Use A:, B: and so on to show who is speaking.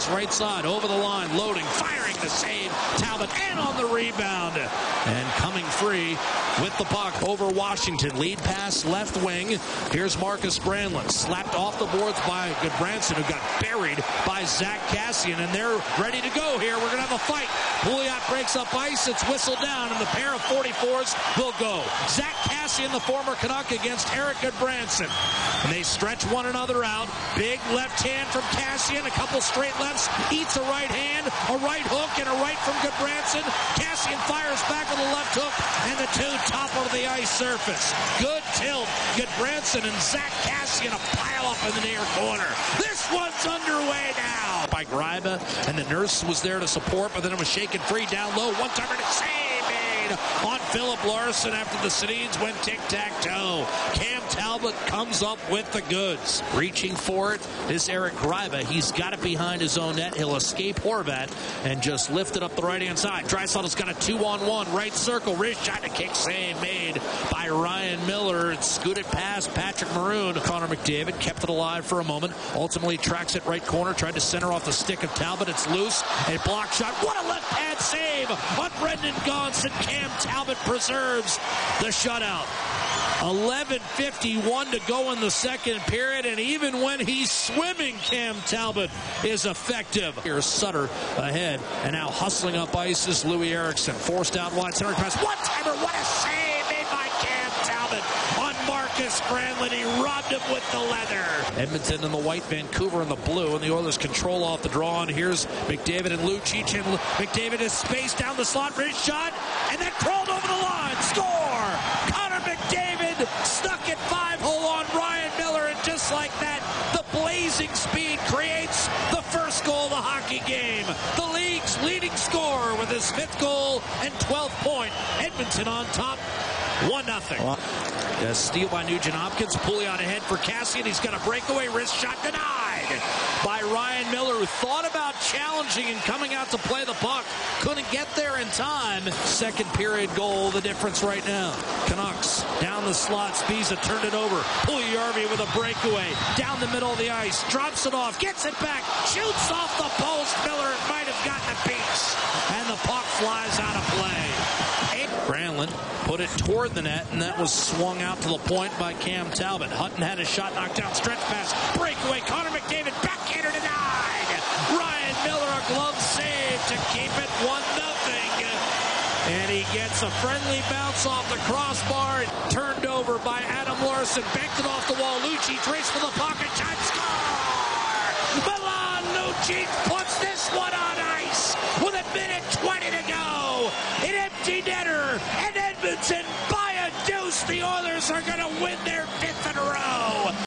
A: pass right side, over the line, loading, firing the save Talbot, and on the rebound. And coming free with the puck over Washington. Lead pass left wing. Here's Markus Granlund. Slapped off the boards by Gudbranson, who got buried by Zack Kassian. And they're ready to go here. We're going to have a fight. Pouliot breaks up ice. It's whistled down, and the pair of 44s will go. Zack Kassian, the former Canuck, against Erik Gudbranson. And they stretch one another out. Big left hand from Kassian. A couple straight lefts. Eats a right hand, a right hook, and a right from Gudbranson. Kassian fires back with a left hook, and the two top of the ice surface. Good tilt. Gudbranson and Zack Kassian a pile up in the near corner. This one's underway now. By Gryba, and the nurse was there to support, but then it was shaken free down low. One timer to save made on Philip Larsen after the Sedins went tic-tac-toe. Comes up with the goods. Reaching for it is Eric Gryba. He's got it behind his own net. He'll escape Horvat and just lift it up the right-hand side. Draisaitl's got a two-on-one right circle. Wrist shot to kick save made by Ryan Miller. Scooted past Patrick Maroon. Connor McDavid kept it alive for a moment. Ultimately tracks it right corner. Tried to center off the stick of Talbot. It's loose. A block shot. What a left pad save on Brendan Gaunce and Cam Talbot preserves the shutout. 11.51 to go in the second period, and even when he's swimming, Cam Talbot is effective. Here's Sutter ahead, and now hustling up ice is Loui Eriksson. Forced out wide center pass. One timer, what a save made by Cam Talbot on Markus Granlund. He robbed him with the leather. Edmonton in the white, Vancouver in the blue, and the Oilers control off the draw. And here's McDavid and Lucic, and McDavid is spaced down the slot, wrist shot, and then crawled over the line. Score! Connor McDavid stuck at five hole on Ryan Miller, and just like that, the blazing speed creates the first goal of the hockey game. The league's leading scorer with his fifth goal and 12th point. Edmonton on top. 1 0. A steal by Nugent Hopkins. Pouliot ahead for Kassian. He's got a breakaway wrist shot denied by Ryan Miller, who thought about challenging and coming out to play the puck. Couldn't get there in time. Second period goal, the difference right now. Canucks down the slot. Sbisa turned it over. Puljujarvi with a breakaway. Down the middle of the ice. Drops it off. Gets it back. Shoots off the post. Miller might have gotten a piece. And the puck flies out of play. Granlund put it toward the net, and that was swung out to the point by Cam Talbot. Hutton had a shot knocked down, stretch pass, breakaway. Connor McDavid backhander denied. Ryan Miller a glove save to keep it one nothing. And he gets a friendly bounce off the crossbar, turned over by Adam Larsson, banked it off the wall. Lucic race for the pocket shot, score! Milan Lucic puts this one on ice with a minute 20 to go. An empty netter, and Edmonton by a deuce. The Oilers are going to win their fifth in a row.